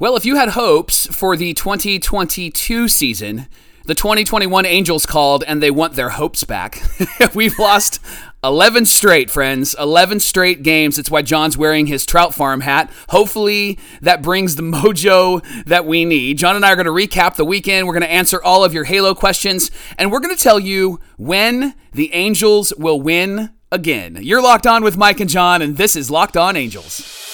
Well, if you had hopes for the 2022 season, the 2021 Angels called and they want their hopes back. We've lost 11 straight, friends. 11 straight games. That's why John's wearing his Trout Farm hat. Hopefully, that brings the mojo that we need. John and I are going to recap the weekend. We're going to answer all of your Halo questions, and we're going to tell you when the Angels will win again. You're locked on with Mike and John, and this is Locked On Angels.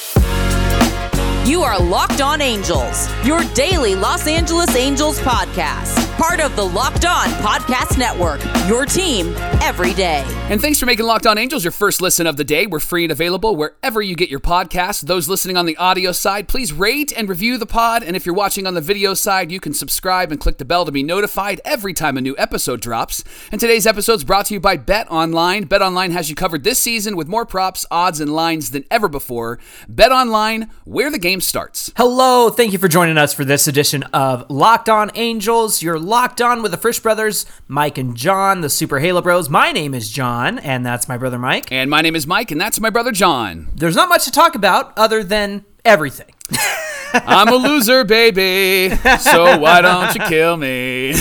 You are Locked On Angels, your daily Los Angeles Angels podcast. Part of the Locked On Podcast Network, your team every day. And thanks for making Locked On Angels your first listen of the day. We're free and available wherever you get your podcasts. Those listening on the audio side, please rate and review the pod. And if you're watching on the video side, you can subscribe and click the bell to be notified every time a new episode drops. And today's episode is brought to you by Bet Online. Bet Online has you covered this season with more props, odds, and lines than ever before. Bet Online, where the game starts. Hello, thank you for joining us for this edition of Locked On Angels. You're locked on with the Frisch brothers, Mike and John, the Super Halo Bros. My name is John, and that's my brother Mike. And my name is Mike, and that's my brother John. There's not much to talk about other than everything. I'm a loser, baby. So why don't you kill me?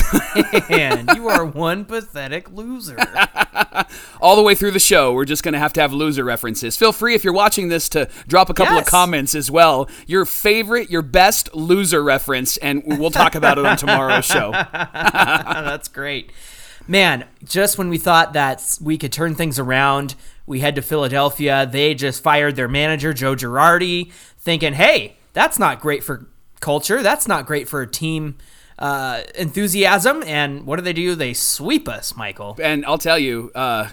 and you are one pathetic loser. All the way through the show, we're just going to have to have loser references. Feel free, if you're watching this, to drop a couple Yes. of comments as well. Your favorite, your best loser reference, and we'll talk about it on tomorrow's show. That's great. Man, just when we thought that we could turn things around, we head to Philadelphia. They just fired their manager, Joe Girardi, thinking, hey, that's not great for culture. That's not great for team uh, enthusiasm. And what do they do? They sweep us, Michael. And I'll tell you, uh,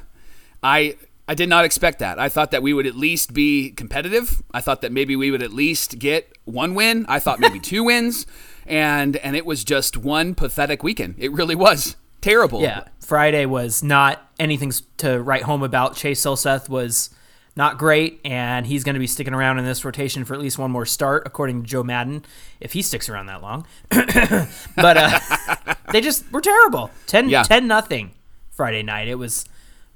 I. I did not expect that. I thought that we would at least be competitive. I thought that maybe we would at least get one win. I thought maybe two wins, and and it was just one pathetic weekend. It really was terrible. Yeah, Friday was not anything to write home about. Chase Silseth was not great, and he's going to be sticking around in this rotation for at least one more start, according to Joe Maddon, if he sticks around that long. but uh, they just were terrible. 10 Yeah. 10 nothing Friday night. It was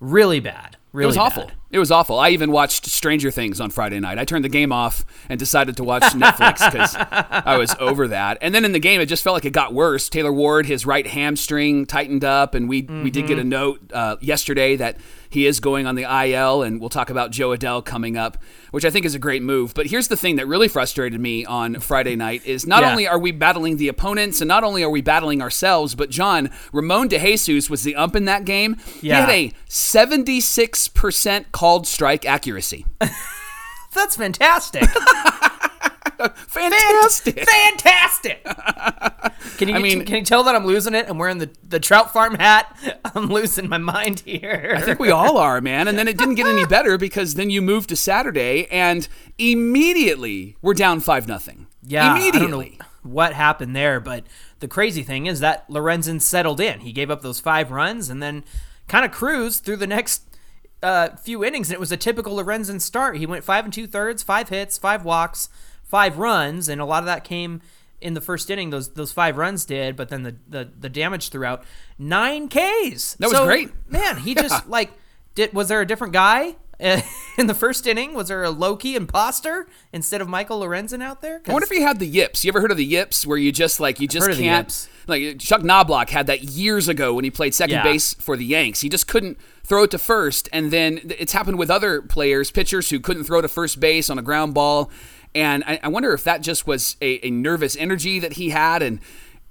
really bad. Really It was awful. It was awful. I even watched Stranger Things on Friday night. I turned the game off and decided to watch Netflix because I was over that. And then in the game, it just felt like it got worse. Taylor Ward, his right hamstring tightened up, and we we did get a note uh, yesterday that he is going on the IL, and we'll talk about Jo Adell coming up, which I think is a great move. But here's the thing that really frustrated me on Friday night is not Yeah. only are we battling the opponents, and not only are we battling ourselves, but John Ramon DeJesus was the ump in that game. He had a 76% called strike accuracy. That's fantastic. Fantastic. fantastic. Can you I mean- can you tell that I'm losing it? I'm wearing the, the Trout Farm hat. I'm losing my mind here. I think we all are, man. And then it didn't get any better because then you moved to Saturday and immediately we're down 5 nothing. Yeah, Immediately. I don't know what happened there, but the crazy thing is that Lorenzen settled in. He gave up those five runs and then kind of cruised through the next uh, few innings, and it was a typical Lorenzen start. He went five and two thirds, five hits, five walks, five runs, and a lot of that came in the first inning. Those those five runs did, but then the the, the damage throughout nine Ks. That was So, great. man. He just like did. Was there a different guy? In the first inning, was there a Loki imposter instead of Michael Lorenzen out there? I wonder if he had the yips. You ever heard of the yips where you just like you just heard of the can't yips. like Chuck Knobloch had that years ago when he played second Yeah. base for the Yanks. He just couldn't throw it to first and then it's happened with other players, pitchers who couldn't throw to first base on a ground ball. And I, I wonder if that just was a, a nervous energy that he had and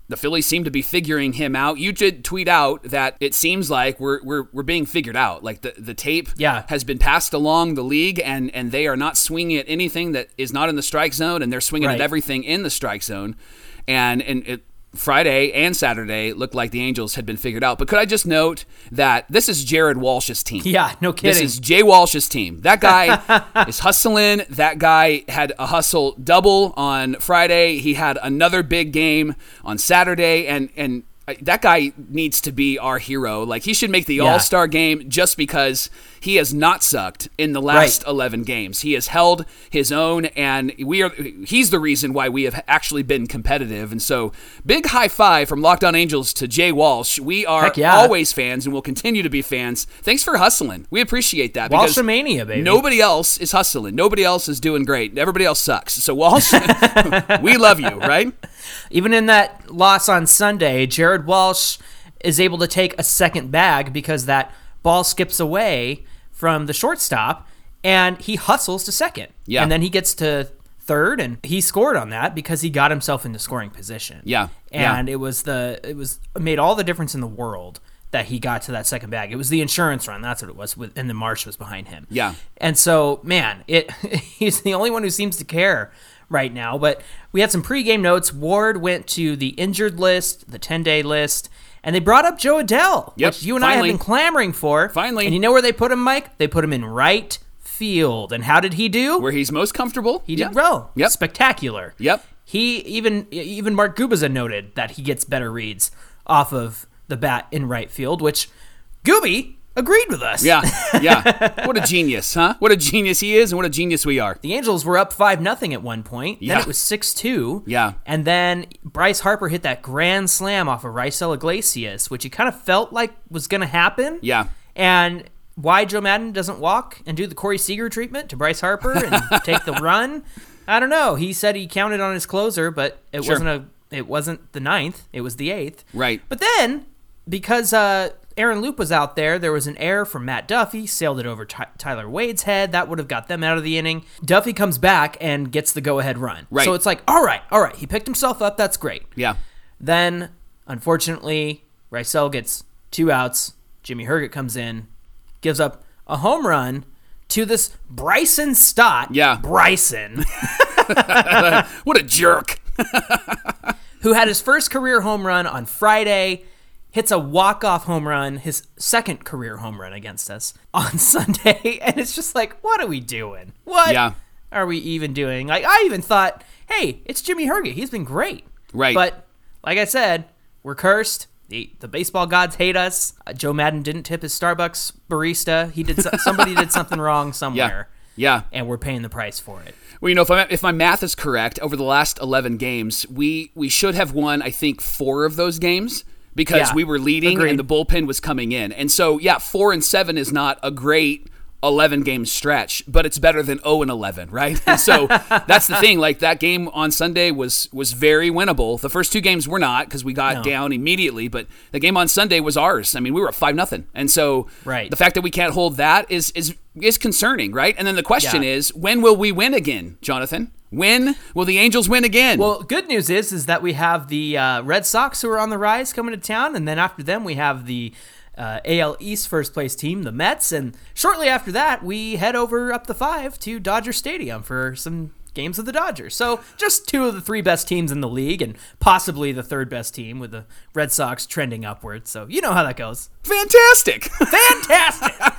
the Phillies seem to be figuring him out. You did tweet out that it seems like we're, we're, we're being figured out. Like the, the tape Yeah. has been passed along the league, and, and they are not swinging at anything that is not in the strike zone, and they're swinging Right. at everything in the strike zone. And, and it, Friday and Saturday looked like the Angels had been figured out. But could I just note that this is Jared Walsh's team? Yeah, no kidding. This is Jay Walsh's team. That guy is hustling. That guy had a hustle double on Friday. He had another big game on Saturday, and and that guy needs to be our hero. Like he should make the Yeah. All Star game just because he has not sucked in the last Right. 11 games. He has held his own, and we are. He's the reason why we have actually been competitive. And so, big high five from Locked On Angels to Jay Walsh. We are yeah. always fans and will continue to be fans. Thanks for hustling. We appreciate that. Walshamania, baby. Nobody else is hustling. Nobody else is doing great. Everybody else sucks. So Walsh, we love you, right? Even in that loss on Sunday, Jared Walsh is able to take a second bag because that ball skips away from the shortstop and he hustles to second. Yeah. And then he gets to third and he scored on that because he got himself into scoring position. Yeah. Yeah. And it was the it was it made all the difference in the world that he got to that second bag. It was the insurance run, that's what it was, with, and the Marsh was behind him. Yeah. And so, man, it he's the only one who seems to care right now. But we had some pregame notes. Ward went to the injured list, the 10 day list, and they brought up Jo Adell, Yep, which you and finally. I have been clamoring for. Finally. And you know where they put him, Mike? They put him in right field. And how did he do? Where he's most comfortable. he Yeah. did well. Yep. Spectacular. Yep. He even even Mark Gubicza noted that he gets better reads off of the bat in right field, which Gooby agreed with us. Yeah, yeah. What a genius, huh? What a genius he is, and what a genius we are. The Angels were up five nothing at one point. Yeah. Then it was six two. Yeah. And then Bryce Harper hit that grand slam off of Raisel Iglesias, which he kind of felt like was going to happen. Yeah. And why Joe Maddon doesn't walk and do the Corey Seager treatment to Bryce Harper and take the run, I don't know. He said he counted on his closer, but it Sure. wasn't a. It wasn't the ninth. It was the eighth. Right. But then, because uh, Aaron Loup was out there, there was an error from Matt Duffy, sailed it over Ty- Tyler Wade's head. That would have got them out of the inning. Duffy comes back and gets the go ahead run. Right. So it's like, all right, all right. He picked himself up. That's great. Yeah. Then, unfortunately, Raisel gets two outs. Jimmy Herget comes in, gives up a home run to this Bryson Stott. Yeah. Bryson. What a jerk. who had his first career home run on Friday, hits a walk-off home run, his second career home run against us on Sunday, and it's just like, what are we doing? What Yeah. are we even doing? Like I even thought, hey, it's Jimmy Herget. He's been great. Right. But like I said, we're cursed. The, the baseball gods hate us. Uh, Joe Maddon didn't tip his Starbucks barista. He did so- somebody did something wrong Yeah. somewhere. Yeah. And we're paying the price for it. Well, you know, if, I, if my math is correct, over the last 11 games, we, we should have won, I think, four of those games because Yeah. we were leading Agreed. and the bullpen was coming in. And so, yeah, four and seven is not a great 11 game stretch, but it's better than 0 and 11, right? And so that's the thing. Like that game on Sunday was was very winnable. The first two games were not because we got No. down immediately, but the game on Sunday was ours. I mean, we were up five nothing, and so Right. the fact that we can't hold that is is is concerning, right? And then the question Yeah. is, when will we win again, Jonathan? When will the Angels win again? Well, good news is is that we have the uh, Red Sox who are on the rise coming to town, and then after them we have the uh, AL East first place team, the Mets, and shortly after that we head over up the five to Dodger Stadium for some games of the Dodgers. So just two of the three best teams in the league, and possibly the third best team with the Red Sox trending upwards. So you know how that goes. fantastic. Fantastic.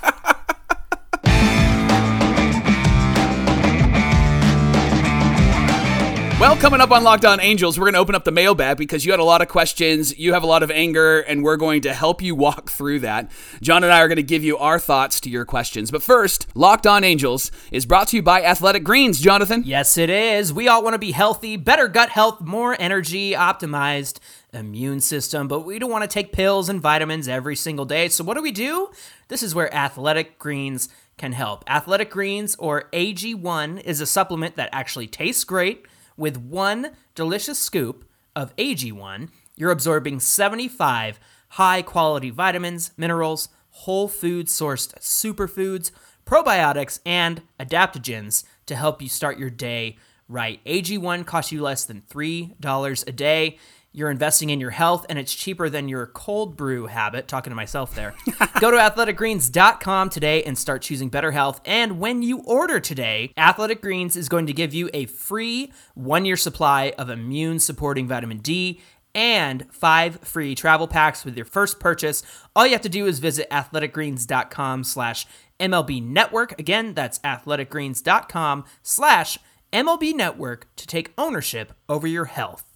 Well, coming up on Locked On Angels, we're going to open up the mailbag because you had a lot of questions, you have a lot of anger, and we're going to help you walk through that. John and I are going to give you our thoughts to your questions. But first, Locked On Angels is brought to you by Athletic Greens, Jonathan. Yes, it is. We all want to be healthy, better gut health, more energy, optimized immune system, but we don't want to take pills and vitamins every single day. So, what do we do? This is where Athletic Greens can help. Athletic Greens, or AG1, is a supplement that actually tastes great. With one delicious scoop of AG1, you're absorbing 75 high quality vitamins, minerals, whole food sourced superfoods, probiotics, and adaptogens to help you start your day right. AG1 costs you less than $3 a day. You're investing in your health, and it's cheaper than your cold brew habit. Talking to myself there. Go to athleticgreens.com today and start choosing better health. And when you order today, Athletic Greens is going to give you a free one year supply of immune supporting vitamin D and five free travel packs with your first purchase. All you have to do is visit athleticgreens.com slash MLB network. Again, that's athleticgreens.com slash MLB network to take ownership over your health.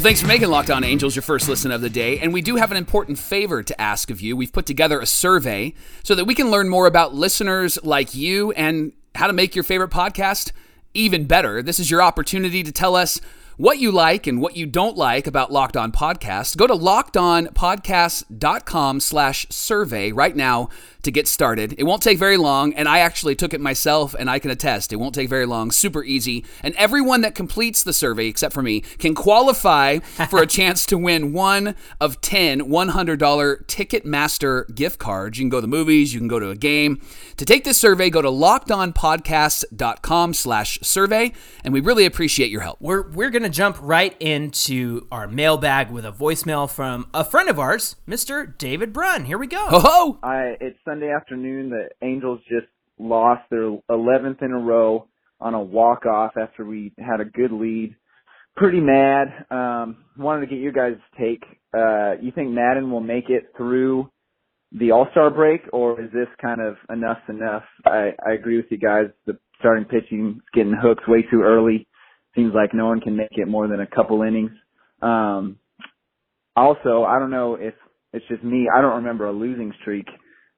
Well, thanks for making Locked On Angels your first listen of the day. And we do have an important favor to ask of you. We've put together a survey so that we can learn more about listeners like you and how to make your favorite podcast even better. This is your opportunity to tell us what you like and what you don't like about Locked On Podcasts, Go to lockedonpodcast.com slash survey right now to get started. It won't take very long, and I actually took it myself, and I can attest it won't take very long. Super easy. And everyone that completes the survey, except for me, can qualify for a chance to win one of 10 $100 Ticketmaster gift cards. You can go to the movies, you can go to a game. To take this survey, go to lockedonpodcast.com slash survey, and we really appreciate your help. We're we're gonna jump right into our mailbag with a voicemail from a friend of ours, Mr. David Brunn. Here we go. Ho ho! I it's Sunday afternoon. The Angels just lost their 11th in a row on a walk off after we had a good lead. Pretty mad. Um, wanted to get your guys' take. Uh, you think Maddon will make it through the All Star break, or is this kind of enough's enough? I, I agree with you guys. The starting pitching is getting hooked way too early. Seems like no one can make it more than a couple innings. Um, also, I don't know if it's just me. I don't remember a losing streak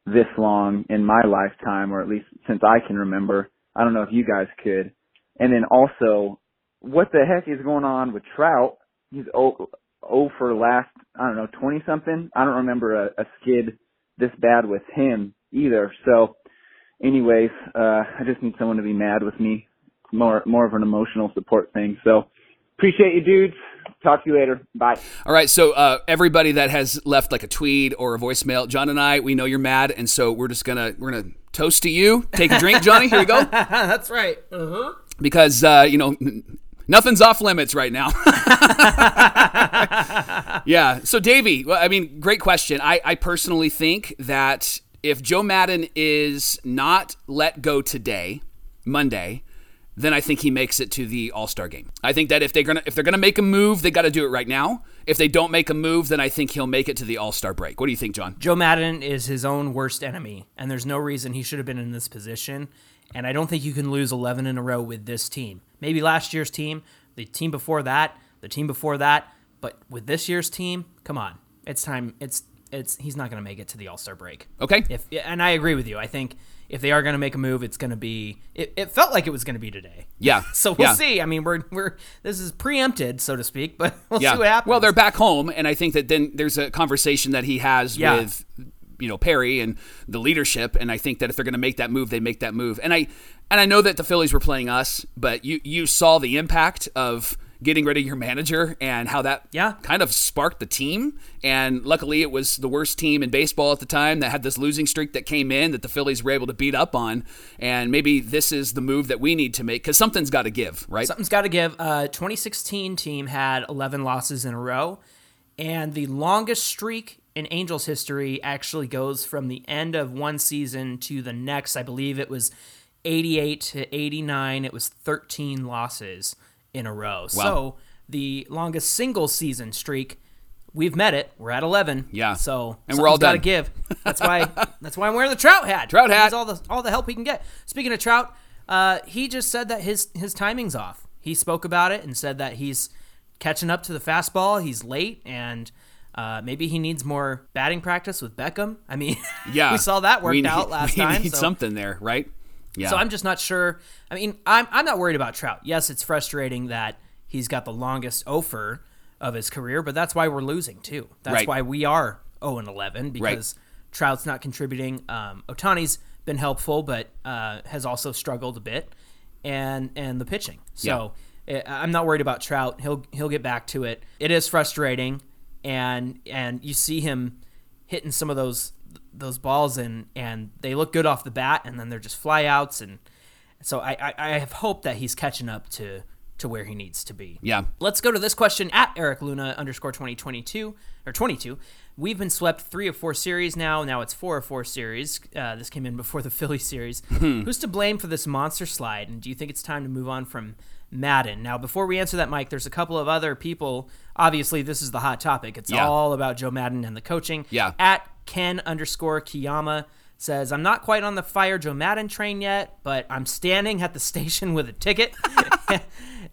this long in my lifetime, or at least since I can remember. I don't know if you guys could. And then also, what the heck is going on with Trout? He's oh, oh for last, I don't know, 20 something. I don't remember a, a skid this bad with him either. So, anyways, uh, I just need someone to be mad with me. More, more of an emotional support thing. So, appreciate you, dudes. Talk to you later. Bye. All right, so uh, everybody that has left like a tweet or a voicemail, John and I, we know you're mad, and so we're just gonna we're gonna toast to you. Take a drink, Johnny. Here we go. That's right. Uh-huh. Because uh, you know nothing's off limits right now. yeah. So Davey, well, I mean, great question. I, I personally think that if Joe Maddon is not let go today, Monday, then I think he makes it to the All Star game. I think that if they're gonna if they're gonna make a move, they got to do it right now. If they don't make a move, then I think he'll make it to the All Star break. What do you think, John? Joe Maddon is his own worst enemy, and there's no reason he should have been in this position. And I don't think you can lose 11 in a row with this team. Maybe last year's team, the team before that, the team before that, but with this year's team, come on, it's time. It's it's he's not to make it to the All Star break. Okay. If and I agree with you. I think if they are going to make a move, it's going to be. It, it felt like it was going to be today. Yeah. So we'll yeah. see. I mean, we're we're this is preempted, so to speak, but we'll Yeah. see what happens. Well, they're back home, and I think that then there's a conversation that he has Yeah. with you know Perry and the leadership, and I think that if they're going to make that move, they make that move. And I and I know that the Phillies were playing us, but you you saw the impact of getting rid of your manager and how that Yeah. kind of sparked the team. And luckily, it was the worst team in baseball at the time that had this losing streak that came in that the Phillies were able to beat up on. And maybe this is the move that we need to make because something's got to give, right? Something's got to give. Uh, 2016 team had 11 losses in a row, and the longest streak in Angels history actually goes from the end of one season to the next. I believe it was 88 to 89. It was 13 losses in a row. So the longest single season streak. We've met it. We're at 11. Yeah. So And we're all got to give. That's why. that's why I'm wearing the Trout hat. Trout hat. needs all the all the help he can get. Speaking of Trout, uh, he just said that his his timing's off. He spoke about it and said that he's catching up to the fastball. He's late and. Uh, maybe he needs more batting practice with Beckham. I mean, Yeah, we saw that worked We need- out last we time. need so- something there, right? Yeah. so I'm just not sure. I mean, I'm I'm not worried about Trout. Yes, it's frustrating that he's got the longest offer of his career, but that's why we're losing too. That's Right. why we are 0 and 11 because Trout's not contributing. Um, Ohtani's been helpful, but uh, has also struggled a bit, and and the pitching. So I I'm not worried about Trout. He'll he'll get back to it. It is frustrating, and and you see him hitting some of those those balls and and they look good off the bat and then they're just flyouts and so I, I I have hope that he's catching up to to where he needs to be. Yeah. Let's go to this question at Eric Luna underscore twenty twenty two or twenty two. We've been swept three or four series now. Now it's four or four series. Uh, this came in before the Philly series. Who's to blame for this monster slide? And do you think it's time to move on from Maddon? Now, before we answer that, Mike, there's a couple of other people. Obviously, this is the hot topic. It's Yeah. all about Joe Maddon and the coaching. Yeah. At Ken underscore Kiyama says, I'm not quite on the fire Joe Maddon train yet, but I'm standing at the station with a ticket.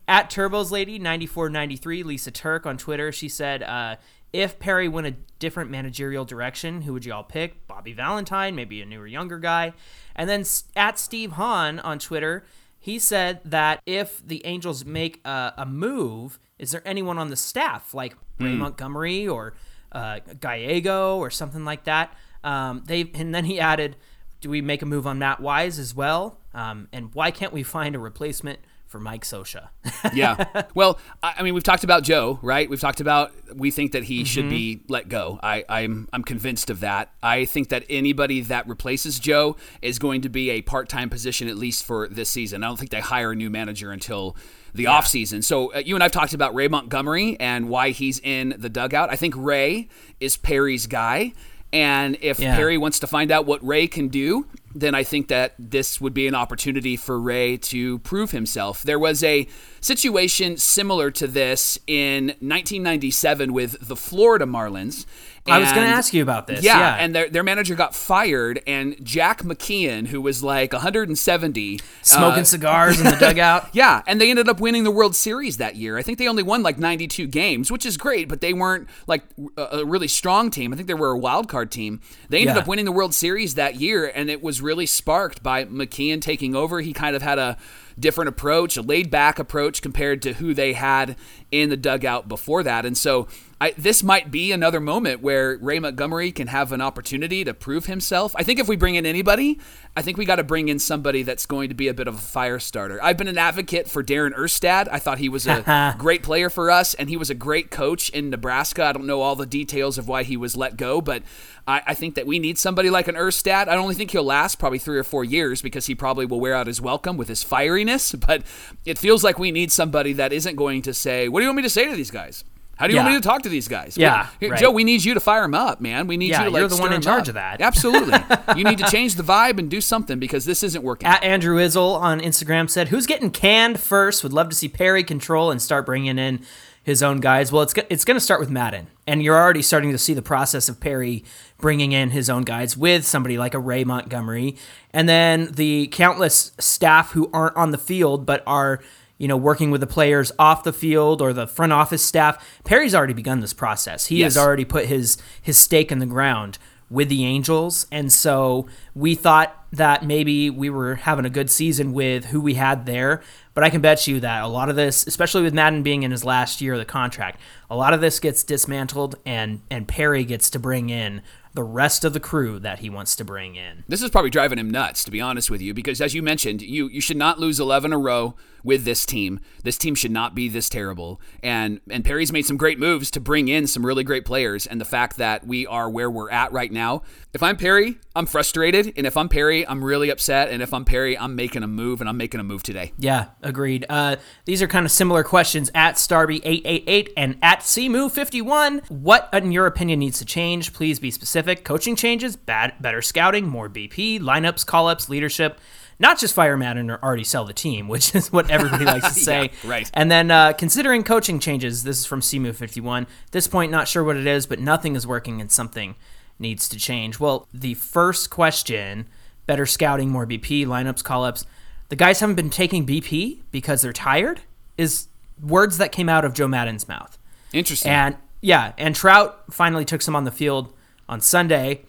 At Turbos Lady 9493, Lisa Turk on Twitter, she said, uh, if Perry went a different managerial direction, who would you all pick? Bobby Valentine, maybe a newer, younger guy. And then at Steve Hahn on Twitter, he said that if the Angels make a, a move, is there anyone on the staff like Ray Montgomery or uh, Gallego or something like that? Um, they and then he added, "Do we make a move on Matt Wise as well? Um, and why can't we find a replacement for Mike Scioscia?" yeah. Well, I I mean, we've talked about Joe, right? We've talked about we think that he should be let go. I, I'm I'm convinced of that. I think that anybody that replaces Joe is going to be a part-time position at least for this season. I don't think they hire a new manager until the offseason. So uh, you and I've talked about Ray Montgomery and why he's in the dugout. I think Ray is Perry's guy. And if Yeah. Perry wants to find out what Ray can do, then I think that this would be an opportunity for Ray to prove himself. There was a situation similar to this in 1997 with the Florida Marlins. I was going to ask you about this. yeah, Yeah, and their, their manager got fired, and Jack McKeon, who was like 170, smoking uh, cigars in the dugout. yeah, and they ended up winning the World Series that year. I think they only won like 92 games, which is great, but they weren't like a a really strong team. I think they were a wild card team. They ended Yeah. up winning the World Series that year, and it was really sparked by McKeon taking over. He kind of had a different approach, a laid back approach compared to who they had in the dugout before that. And so I, this might be another moment where Ray Montgomery can have an opportunity to prove himself. I think if we bring in anybody, I think we got to bring in somebody that's going to be a bit of a fire starter. I've been an advocate for Darren Erstad. I thought he was a great player for us, and he was a great coach in Nebraska. I don't know all the details of why he was let go, but I, I think that we need somebody like an Erstad. I only think he'll last probably three or four years because he probably will wear out his welcome with his fieriness. But it feels like we need somebody that isn't going to say, "What do you want me to say to these guys?" How do you want me to talk to these guys? Yeah, Here, right. Joe, we need you to fire them up, man. We need Yeah, you to like you're the one in charge up. of that. Absolutely. you need to change the vibe and do something because this isn't working. At Andrew Izzle on Instagram said, "Who's getting canned first? Would love to see Perry control and start bringing in his own guys." Well, it's it's going to start with Maddon, and you're already starting to see the process of Perry bringing in his own guys with somebody like a Ray Montgomery, and then the countless staff who aren't on the field but are you know working with the players off the field or the front office staff. Perry's already begun this process. He has already put his his stake in the ground with the Angels. And so we thought that maybe we were having a good season with who we had there. But I can bet you that a lot of this, especially with Maddon being in his last year of the contract, a lot of this gets dismantled and, and Perry gets to bring in the rest of the crew that he wants to bring in. This is probably driving him nuts, to be honest with you, because as you mentioned, you you should not lose 11 in a row with this team. This team should not be this terrible. And and Perry's made some great moves to bring in some really great players. And the fact that we are where we're at right now, if I'm Perry, I'm frustrated, and if I'm Perry, I'm really upset. And if I'm Perry, I'm making a move, and I'm making a move today. Yeah, agreed. Uh, these are kind of similar questions at Starby888 and at Simu51. What, in your opinion, needs to change? Please be specific. Coaching changes, bad, better scouting, more BP, lineups, call ups, leadership. Not just fire Maddon or already sell the team, which is what everybody likes to say. Yeah, right. And then uh, considering coaching changes, this is from CMU51. This point, not sure what it is, but nothing is working and something needs to change. Well, the first question better scouting, more BP, lineups, call ups. The guys haven't been taking BP because they're tired, is words that came out of Joe Maddon's mouth. Interesting. And yeah, and Trout finally took some on the field on Sunday.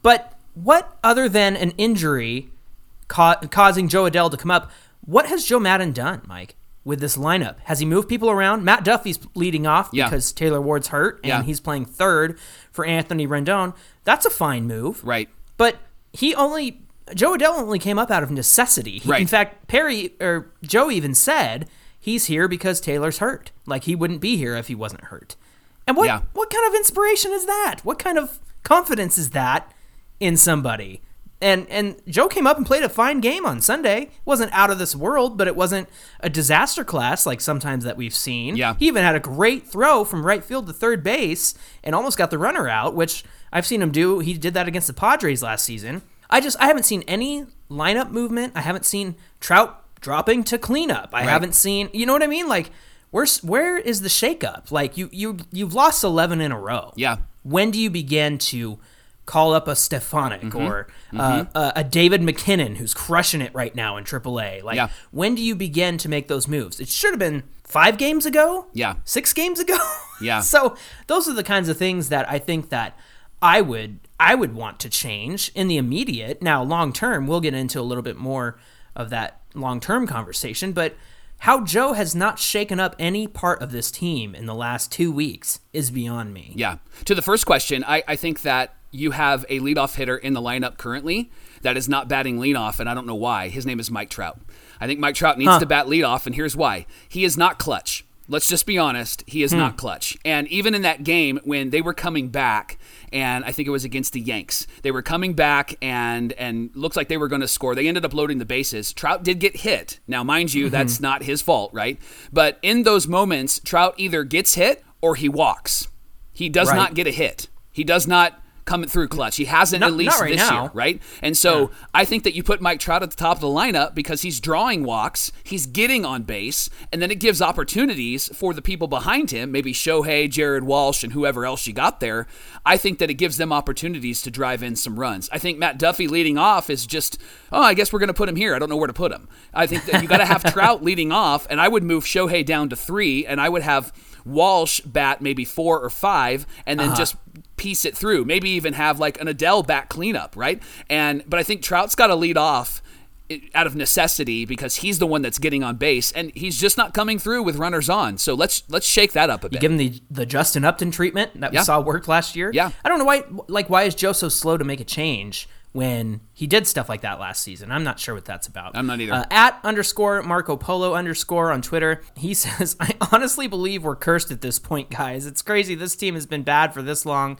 But what other than an injury ca- causing Jo Adell to come up, what has Joe Maddon done, Mike, with this lineup? Has he moved people around? Matt Duffy's leading off Yeah. because Taylor Ward's hurt and Yeah. he's playing third for Anthony Rendon. That's a fine move. right. But he only Jo Adell only came up out of necessity. He- Right. In fact, Perry or Joe even said he's here because Taylor's hurt. Like he wouldn't be here if he wasn't hurt. And what Yeah. what kind of inspiration is that? What kind of confidence is that in somebody? And and Joe came up and played a fine game on Sunday. wasn't out of this world, but it wasn't a disaster class like sometimes that we've seen. Yeah. He even had a great throw from right field to third base and almost got the runner out, which I've seen him do. He did that against the Padres last season. I just I haven't seen any lineup movement. I haven't seen Trout dropping to cleanup. I haven't seen you know what I mean? Like where's where is the shakeup? Like you you you've lost eleven in a row. Yeah. When do you begin to call up a Stefanic or uh, a, a David MacKinnon who's crushing it right now in AAA. Like, Yeah. when do you begin to make those moves? It should have been five games ago. Yeah. six games ago. Yeah. so those are the kinds of things that I think that I would I would want to change in the immediate. Now, long term, we'll get into a little bit more of that long term conversation, but. How Joe has not shaken up any part of this team in the last two weeks is beyond me. Yeah. To the first question, I, I think that you have a leadoff hitter in the lineup currently that is not batting leadoff, and I don't know why. His name is Mike Trout. I think Mike Trout needs to bat leadoff, and here's why. He is not clutch. Let's just be honest. He is hmm. not clutch. And even in that game when they were coming back, and I think it was against the Yanks, they were coming back and and looks like they were going to score. They ended up loading the bases. Trout did get hit. Now, mind you, mm-hmm. that's not his fault, right? But in those moments, Trout either gets hit or he walks. He does Right. not get a hit. He does not come through clutch. He hasn't Not- at least right this now. year, right? And so I think that you put Mike Trout at the top of the lineup because he's drawing walks, he's getting on base, and then it gives opportunities for the people behind him, maybe Shohei, Jared Walsh, and whoever else you got there. I think that it gives them opportunities to drive in some runs. I think Matt Duffy leading off is just, oh, I guess we're going to put him here. I don't know where to put him. I think that you got to have Trout leading off, and I would move Shohei down to three, and I would have Walsh bat maybe four or five, and then uh-huh. just piece it through. Maybe even have like an Adell back cleanup, right? And but I think Trout's got to lead off eh, out of necessity because he's the one that's getting on base, and he's just not coming through with runners on. So let's let's shake that up a bit. Give him the the Justin Upton treatment that we Yeah. saw work last year. Yeah. I don't know why. Like, why is Joe so slow to make a change when he did stuff like that last season? I'm not sure what that's about. I'm not either. Uh, at underscore Marco Polo underscore on Twitter, he says, "I honestly believe we're cursed at this point, guys. It's crazy. This team has been bad for this long."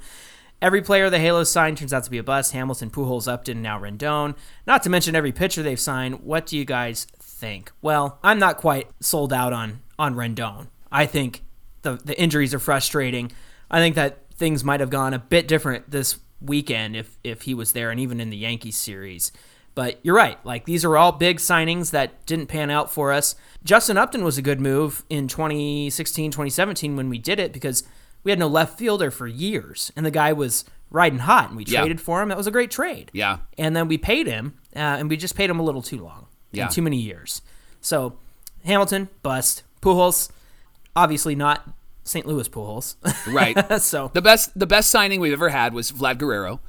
Every player the Halos signed turns out to be a bust. Hamilton, Pujols, Upton, now Rendon. Not to mention every pitcher they've signed. What do you guys think? Well, I'm not quite sold out on on Rendon. I think the the injuries are frustrating. I think that things might have gone a bit different this weekend if if he was there, and even in the Yankees series. But you're right. Like these are all big signings that didn't pan out for us. Justin Upton was a good move in 2016, 2017 when we did it because we had no left fielder for years, and the guy was riding hot, and we Yeah. traded for him. That was a great trade. Yeah. And then we paid him, uh, and we just paid him a little too long. Yeah. Too many years. So Hamilton bust. Pujols, obviously not St. Louis Pujols. Right. so The best the best signing we've ever had was Vlad Guerrero.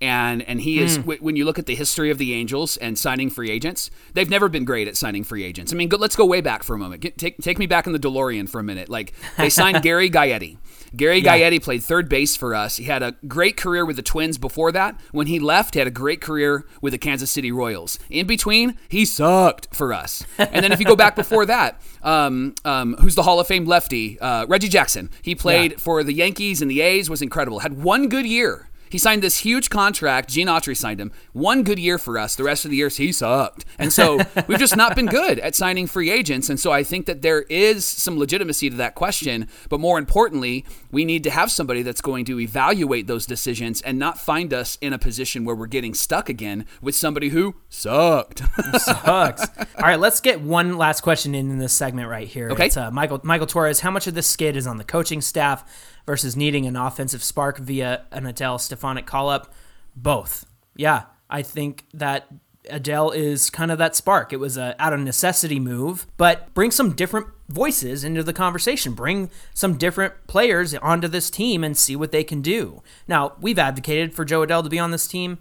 And and he is wh- when you look at the history of the Angels and signing free agents, they've never been great at signing free agents. I mean, go, let's go way back for a moment. Get, take take me back in the DeLorean for a minute. Like they signed Gary Gaetti. Gary Gaetti played third base for us. He had a great career with the Twins before that. When he left, he had a great career with the Kansas City Royals. In between, he sucked for us. And then if you go back before that, um, um, who's the Hall of Fame lefty? Uh, Reggie Jackson. He played Yeah. for the Yankees and the A's, was incredible. Had one good year. He signed this huge contract. Gene Autry signed him. One good year for us. The rest of the years, he sucked. And so we've just not been good at signing free agents. And so I think that there is some legitimacy to that question. But more importantly, we need to have somebody that's going to evaluate those decisions and not find us in a position where we're getting stuck again with somebody who sucked. sucks. All right, let's get one last question in, in this segment right here. Okay. It's, uh, Michael Michael Torres. How much of this skid is on the coaching staff versus needing an offensive spark via an Adell Stefanic call up? Both. Yeah, I think that Adell is kind of that spark. It was a out of necessity move, but bring some different voices into the conversation. Bring some different players onto this team and see what they can do. Now, we've advocated for Jo Adell to be on this team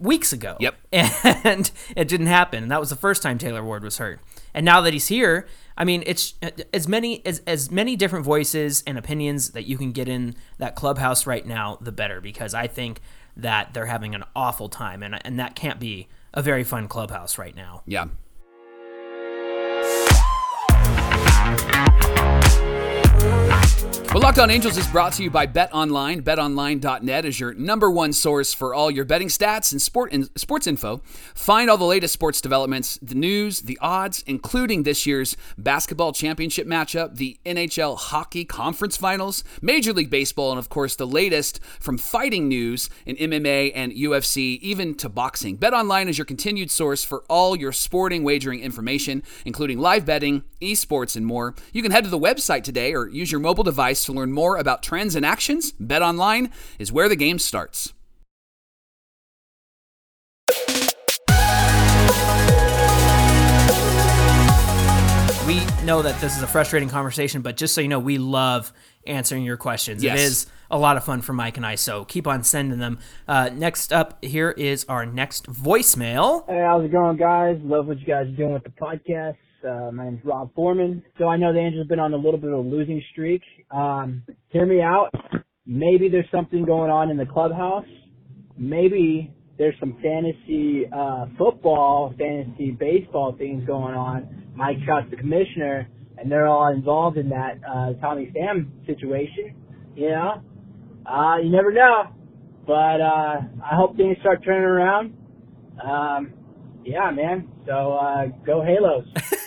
weeks ago. Yep. And it didn't happen. And that was the first time Taylor Ward was hurt. And now that he's here, I mean, it's as many as as many different voices and opinions that you can get in that clubhouse right now, the better. Because I think that they're having an awful time, and and that can't be a very fun clubhouse right now. yeah. Well, Locked On Angels is brought to you by Bet Online. BetOnline.net is your number one source for all your betting stats and sport in, sports info. Find all the latest sports developments, the news, the odds, including this year's basketball championship matchup, the NHL hockey conference finals, Major League Baseball, and of course the latest from fighting news in MMA and UFC, even to boxing. BetOnline is your continued source for all your sporting wagering information, including live betting, esports, and more. You can head to the website today or use your mobile device to learn more about trends and actions. Bet online is where the game starts. We know that this is a frustrating conversation, but just so you know, we love answering your questions. Yes. It is a lot of fun for Mike and I, so keep on sending them. Uh, next up here is our next voicemail. Hey, how's it going, guys? Love what you guys are doing with the podcast. Uh, my name's Rob Foreman. So I know the Angels have been on a little bit of a losing streak. Um, hear me out. Maybe there's something going on in the clubhouse. Maybe there's some fantasy uh, football, fantasy baseball things going on. Mike Trout's the commissioner, and they're all involved in that uh, Tommy Pham situation. You know, uh, you never know. But uh, I hope things start turning around. Um, yeah, man. So uh, go Halos.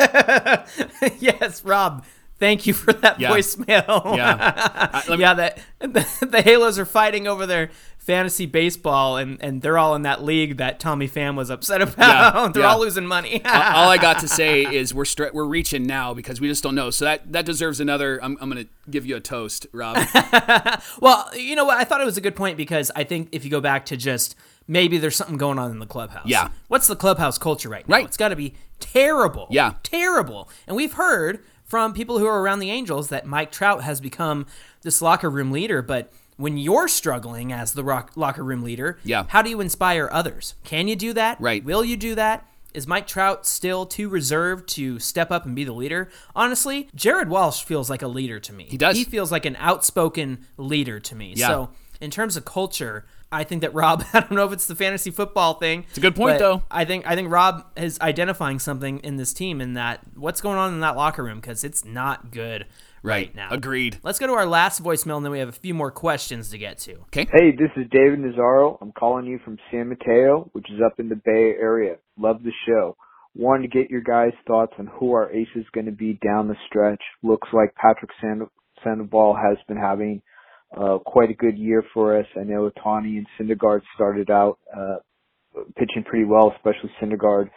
yes, Rob. Thank you for that Yeah. voicemail. Yeah. Uh, me- yeah, that the, the Halos are fighting over their fantasy baseball, and, and they're all in that league that Tommy Pham was upset about. Yeah, they're yeah. all losing money. all I got to say is we're we're reaching now because we just don't know. So that that deserves another. I'm, I'm going to give you a toast, Rob. Well, you know what? I thought it was a good point because I think if you go back to just maybe there's something going on in the clubhouse. Yeah. What's the clubhouse culture right now? Right. It's got to be terrible. Yeah. Terrible. And we've heard from people who are around the Angels that Mike Trout has become this locker room leader, but when you're struggling as the rock, locker room leader, Yeah. how do you inspire others? Can you do that? Right. Will you do that? Is Mike Trout still too reserved to step up and be the leader? Honestly, Jared Walsh feels like a leader to me. He does. He feels like an outspoken leader to me. Yeah. So, in terms of culture, I think that Rob. I don't know if it's the fantasy football thing. It's a good point, though. I think I think Rob is identifying something in this team in that what's going on in that locker room because it's not good right, Right. now. Agreed. Let's go to our last voicemail and then we have a few more questions to get to. Okay. Hey, this is David Nazaro. I'm calling you from San Mateo, which is up in the Bay Area. Love the show. Wanted to get your guys' thoughts on who our ace is going to be down the stretch. Looks like Patrick Sand- Sandoval has been having uh, quite a good year for us. I know Ohtani and Syndergaard started out uh, pitching pretty well, especially Syndergaard,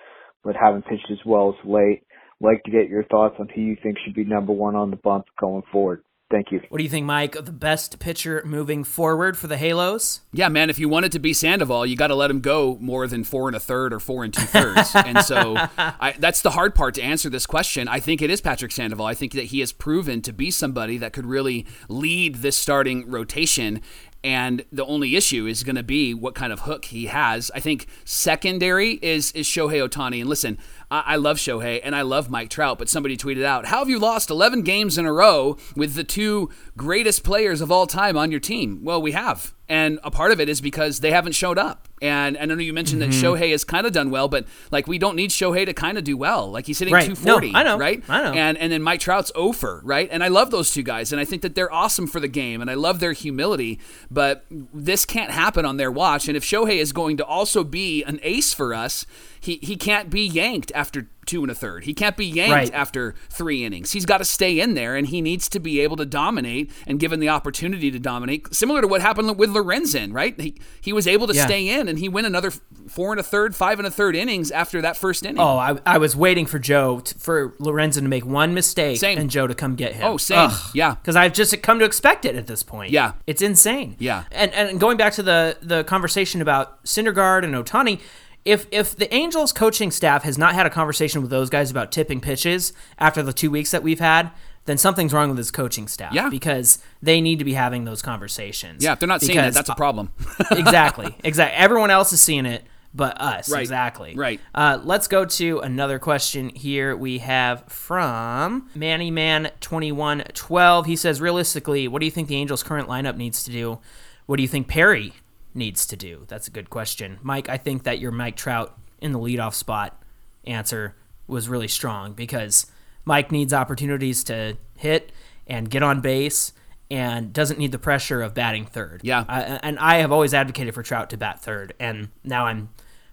but haven't pitched as well as late. Like to get your thoughts on who you think should be number one on the bump going forward. Thank you. What do you think, Mike? The best pitcher moving forward for the Halos? Yeah, man. If you want it to be Sandoval, you got to let him go more than four and a third or four and two thirds. and so I, that's the hard part to answer this question. I think it is Patrick Sandoval. I think that he has proven to be somebody that could really lead this starting rotation. And the only issue is going to be what kind of hook he has. I think secondary is is Shohei Ohtani. And listen, I, I love Shohei and I love Mike Trout, but somebody tweeted out, "How have you lost 11 games in a row with the two greatest players of all time on your team?" Well, we have, and a part of it is because they haven't showed up. And, and I know you mentioned that mm-hmm. Shohei has kind of done well, but like we don't need Shohei to kind of do well. Like he's hitting Right. 240, No, I know. right? I know. And and then Mike Trout's over, right? And I love those two guys, and I think that they're awesome for the game, and I love their humility. But this can't happen on their watch. And if Shohei is going to also be an ace for us, he he can't be yanked after two and a third. He can't be yanked Right. after three innings. He's got to stay in there, and he needs to be able to dominate and given the opportunity to dominate, similar to what happened with Lorenzen, right? He he was able to Yeah. stay in, and he went another four and a third, five and a third innings after that first inning. Oh, I, I was waiting for Joe to, for Lorenzen to make one mistake Same. and Joe to come get him. Oh, same. Yeah. Because I've just come to expect it at this point. Yeah. It's insane. Yeah. And and going back to the the conversation about Syndergaard and Ohtani, if if the Angels coaching staff has not had a conversation with those guys about tipping pitches after the two weeks that we've had, then something's wrong with his coaching staff. Yeah. Because they need to be having those conversations. yeah, if they're not seeing it, that's a problem. exactly. Exactly. Everyone else is seeing it but us. Right. Exactly. Right. Uh, let's go to another question here. We have from Manny Man twenty one twelve. He says, realistically, what do you think the Angels' current lineup needs to do? What do you think Perry needs to do? That's a good question, Mike. I think that your Mike Trout in the leadoff spot answer was really strong because Mike needs opportunities to hit and get on base and doesn't need the pressure of batting third. Yeah. I, and I have always advocated for Trout to bat third, and now I'm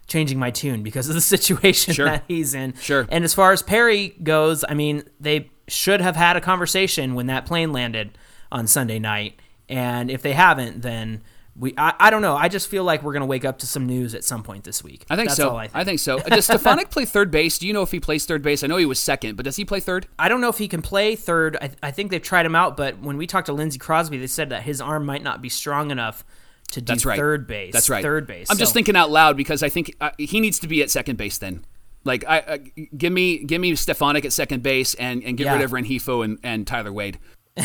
changing my tune because of the situation Sure. that he's in. Sure. And as far as Perry goes, I mean, they should have had a conversation when that plane landed on Sunday night, and if they haven't, then we I, I don't know. I just feel like we're gonna wake up to some news at some point this week. I think That's so. All I, think. so. Does Stefanic play third base? Do you know if he plays third base? I know he was second, but does he play third? I don't know if he can play third. I, I think they've tried him out, but when we talked to Lindsey Crosby, they said that his arm might not be strong enough to do That's right. third base. That's right. Third base. I'm just thinking out loud because I think uh, he needs to be at second base then. Like, I, I give me give me Stefanic at second base and, and get Yeah. rid of Rengifo and, and Tyler Wade.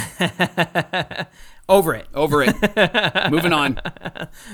Over it. Over it. Moving on.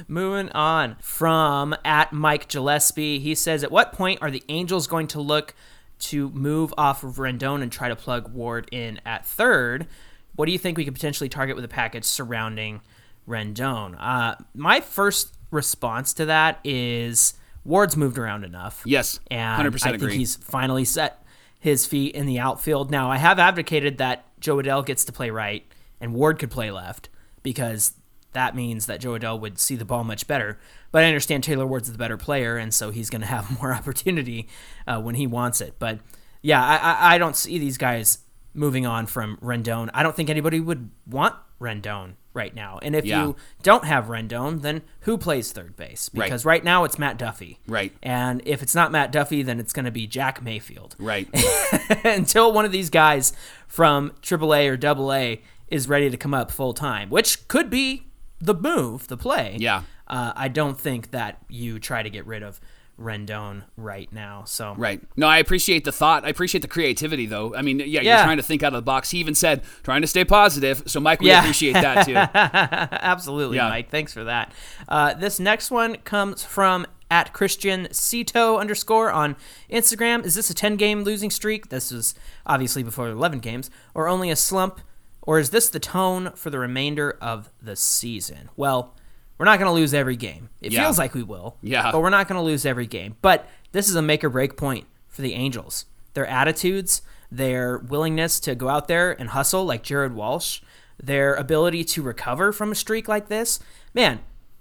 Moving on from at Mike Gillespie. He says, At what point are the Angels going to look to move off of Rendon and try to plug Ward in at third? What do you think we could potentially target with a package surrounding Rendon? Uh, my first response to that is Ward's moved around enough. Yes, And 100% I agree. think he's finally set his feet in the outfield. Now, I have advocated that Jo Adell gets to play right and Ward could play left because that means that Jo Adell would see the ball much better. But I understand Taylor Ward's the better player, and so he's going to have more opportunity uh, when he wants it. But yeah, I, I, I don't see these guys moving on from Rendon. I don't think anybody would want Rendon right now. And if Yeah. you don't have Rendon, then who plays third base? Right. Because right now it's Matt Duffy. Right. And if it's not Matt Duffy, then it's going to be Jack Mayfield. Right. Until one of these guys from AAA or AA is ready to come up full time, which could be the move, the play. Yeah. Uh, I don't think that you try to get rid of Rendon right now. So Right. No, I appreciate the thought. I appreciate the creativity, though. I mean, yeah, you're trying to think out of the box. He even said, trying to stay positive. So, Mike, we Yeah. appreciate that, too. Absolutely, Yeah. Mike. Thanks for that. Uh, this next one comes from at Christian Cito underscore on Instagram. Is this a 10 game losing streak? This is obviously before 11 games, or only a slump? Or is this the tone for the remainder of the season? Well, we're not going to lose every game. It Yeah. feels like we will. Yeah. But we're not going to lose every game. But this is a make or break point for the Angels. Their attitudes, their willingness to go out there and hustle like Jared Walsh, their ability to recover from a streak like this. Man,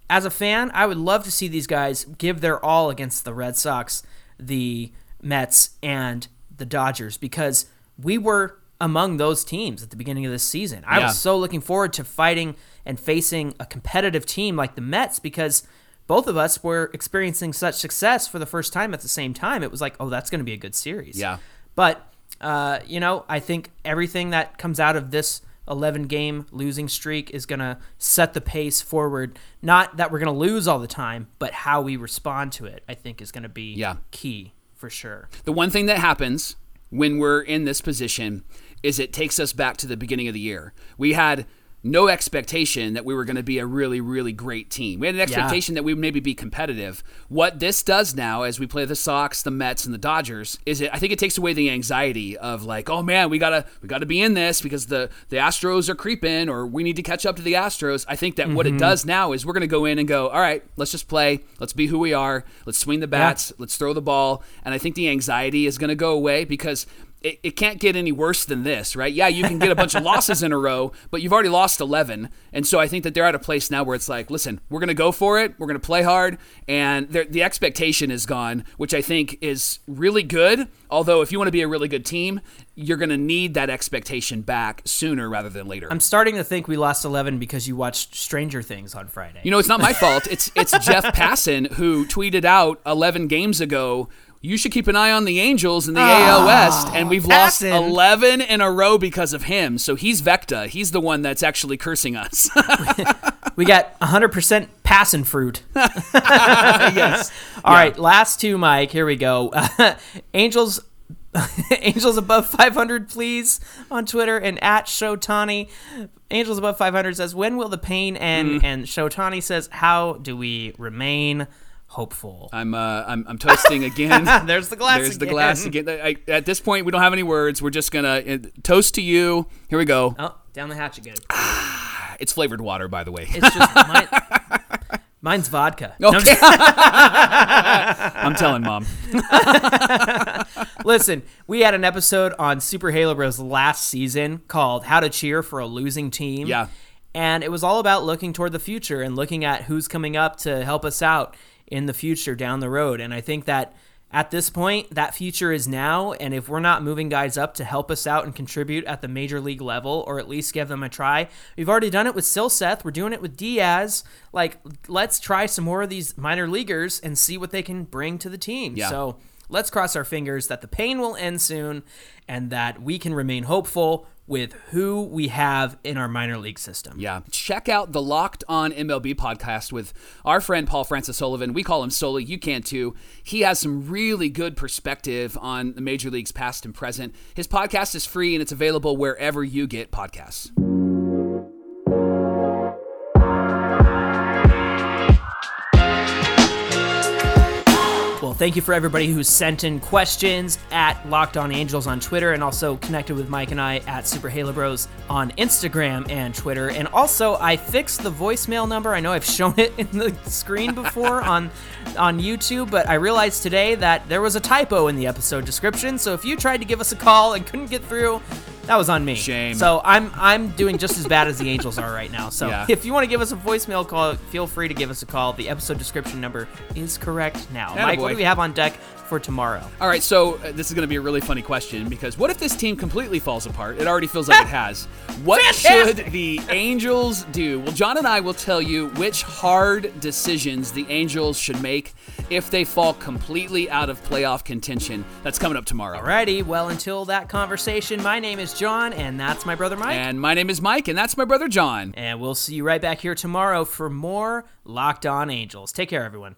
as a fan, I would love to see these guys give their all against the Red Sox, the Mets, and the Dodgers because we were among those teams at the beginning of this season. I Yeah. was so looking forward to fighting and facing a competitive team like the Mets because both of us were experiencing such success for the first time at the same time. It was like, oh, that's going to be a good series. Yeah. But, uh, you know, I think everything that comes out of this 11 game losing streak is going to set the pace forward. Not that we're going to lose all the time, but how we respond to it, I think, is going to be Yeah. key for sure. The one thing that happens when we're in this position is it takes us back to the beginning of the year. We had no expectation that we were going to be a really, really great team. We had an expectation that we would maybe be competitive. What this does now, as we play the Sox, the Mets, and the Dodgers, is it? I think it takes away the anxiety of like, oh man, we gotta we gotta be in this because the the Astros are creeping, or we need to catch up to the Astros. I think that what it mm-hmm. does now is we're going to go in and go, all right, let's just play, let's be who we are, let's swing the bats, let's throw the ball, and I think the anxiety is going to go away because it, it can't get any worse than this, right? Yeah, you can get a bunch of losses in a row, but you've already lost 11. And so I think that they're at a place now where it's like, listen, we're going to go for it. We're going to play hard. And the expectation is gone, which I think is really good. Although, if you want to be a really good team, you're going to need that expectation back sooner rather than later. I'm starting to think we lost 11 because you watched Stranger Things on Friday. You know, it's not my fault. It's it's Jeff Passan who tweeted out 11 games ago. You should keep an eye on the Angels in the ah. AL West, and we've lost Passan. 11 in a row because of him. So he's Vecna. He's the one that's actually cursing us. we got 100% passing fruit. yes. All right, last two, Mike. Here we go. Angels, Angels above 500, please, on Twitter and at Shotani. Angels above 500 says, "When will the pain end?" Mm-hmm. And Shotani says, "How do we remain hopeful?" I'm uh, I'm, I'm toasting again. There's the glass There's the glass again. I, at this point, we don't have any words. We're just gonna uh, toast to you. Here we go. Oh, down the hatch again. It's flavored water, by the way. It's just mine, mine's vodka. Okay. I'm telling mom. Listen, we had an episode on Super Halo Bros last season called How to Cheer for a Losing Team. Yeah. And it was all about looking toward the future and looking at who's coming up to help us out in the future down the road. And I think that at this point, that future is now. And if we're not moving guys up to help us out and contribute at the major league level, or at least give them a try, we've already done it with Silseth. We're doing it with Diaz. Like, let's try some more of these minor leaguers and see what they can bring to the team. Yeah. So let's cross our fingers that the pain will end soon and that we can remain hopeful with who we have in our minor league system. Yeah. Check out the Locked On MLB podcast with our friend Paul Francis Sullivan. We call him Soli. You can too. He has some really good perspective on the major leagues past and present. His podcast is free and it's available wherever you get podcasts. Thank you for everybody who sent in questions at Locked On Angels on Twitter and also connected with Mike and I at Super Halo Bros on Instagram and Twitter. And also, I fixed the voicemail number. I know I've shown it in the screen before on on YouTube, but I realized today that there was a typo in the episode description. So if you tried to give us a call and couldn't get through, that was on me. Shame. So I'm I'm doing just as bad as the Angels are right now. So Yeah. if you want to give us a voicemail call, feel free to give us a call. The episode description number is correct now. Mike, what do we have on deck for tomorrow? All right, so uh, this is going to be a really funny question because what if this team completely falls apart? It already feels like it has. What Fantastic. should the Angels do? Well, John and I will tell you which hard decisions the Angels should make if they fall completely out of playoff contention. That's coming up tomorrow. Alrighty, well, until that conversation, my name is John, and that's my brother Mike. And my name is Mike, and that's my brother John. and we'll see you right back here tomorrow for more Locked On Angels. Take care, everyone.